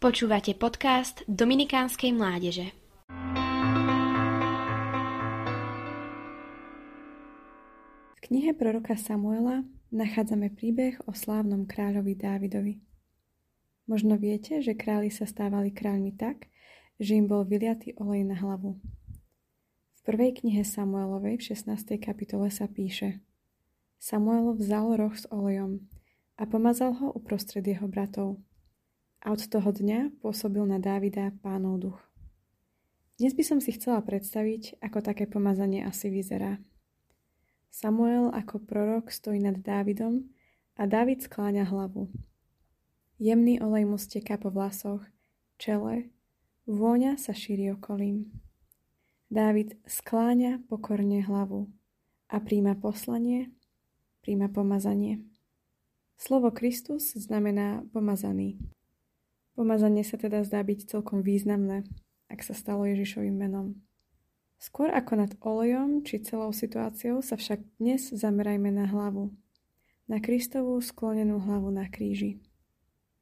Počúvate podcast Dominikánskej mládeže. V knihe proroka Samuela nachádzame príbeh o slávnom kráľovi Dávidovi. Možno viete, že králi sa stávali kráľmi tak, že im bol vyliatý olej na hlavu. V prvej knihe Samuelovej v 16. kapitole sa píše Samuel vzal roh s olejom a pomazal ho uprostred jeho bratov. A od toho dňa pôsobil na Dávida pánov duch. Dnes by som si chcela predstaviť, ako také pomazanie asi vyzerá. Samuel ako prorok stojí nad Dávidom a Dávid skláňa hlavu. Jemný olej mu steká po vlasoch, čele, vôňa sa šíri okolím. Dávid skláňa pokorne hlavu a príjma poslanie, príjma pomazanie. Slovo Kristus znamená pomazaný. Pomazanie sa teda zdá byť celkom významné, ak sa stalo Ježišovým menom. Skôr ako nad olejom či celou situáciou sa však dnes zamerajme na hlavu. Na Kristovú sklonenú hlavu na kríži.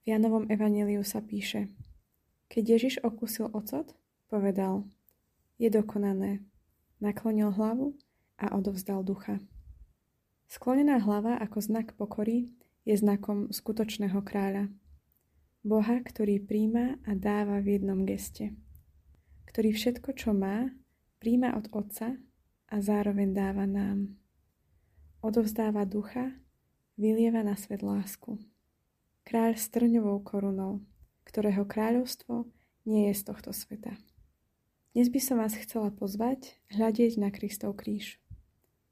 V Janovom evaníliu sa píše Keď Ježiš okusil ocot, povedal Je dokonané. Naklonil hlavu a odovzdal ducha. Sklonená hlava ako znak pokory je znakom skutočného kráľa. Boha, ktorý príjma a dáva v jednom geste. Ktorý všetko, čo má, príjma od Otca a zároveň dáva nám. Odovzdáva ducha, vylieva na svet lásku. Kráľ s trňovou korunou, ktorého kráľovstvo nie je z tohto sveta. Dnes by som vás chcela pozvať hľadieť na Kristov kríž,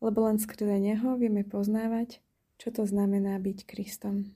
lebo len skrze neho vieme poznávať, čo to znamená byť Kristom.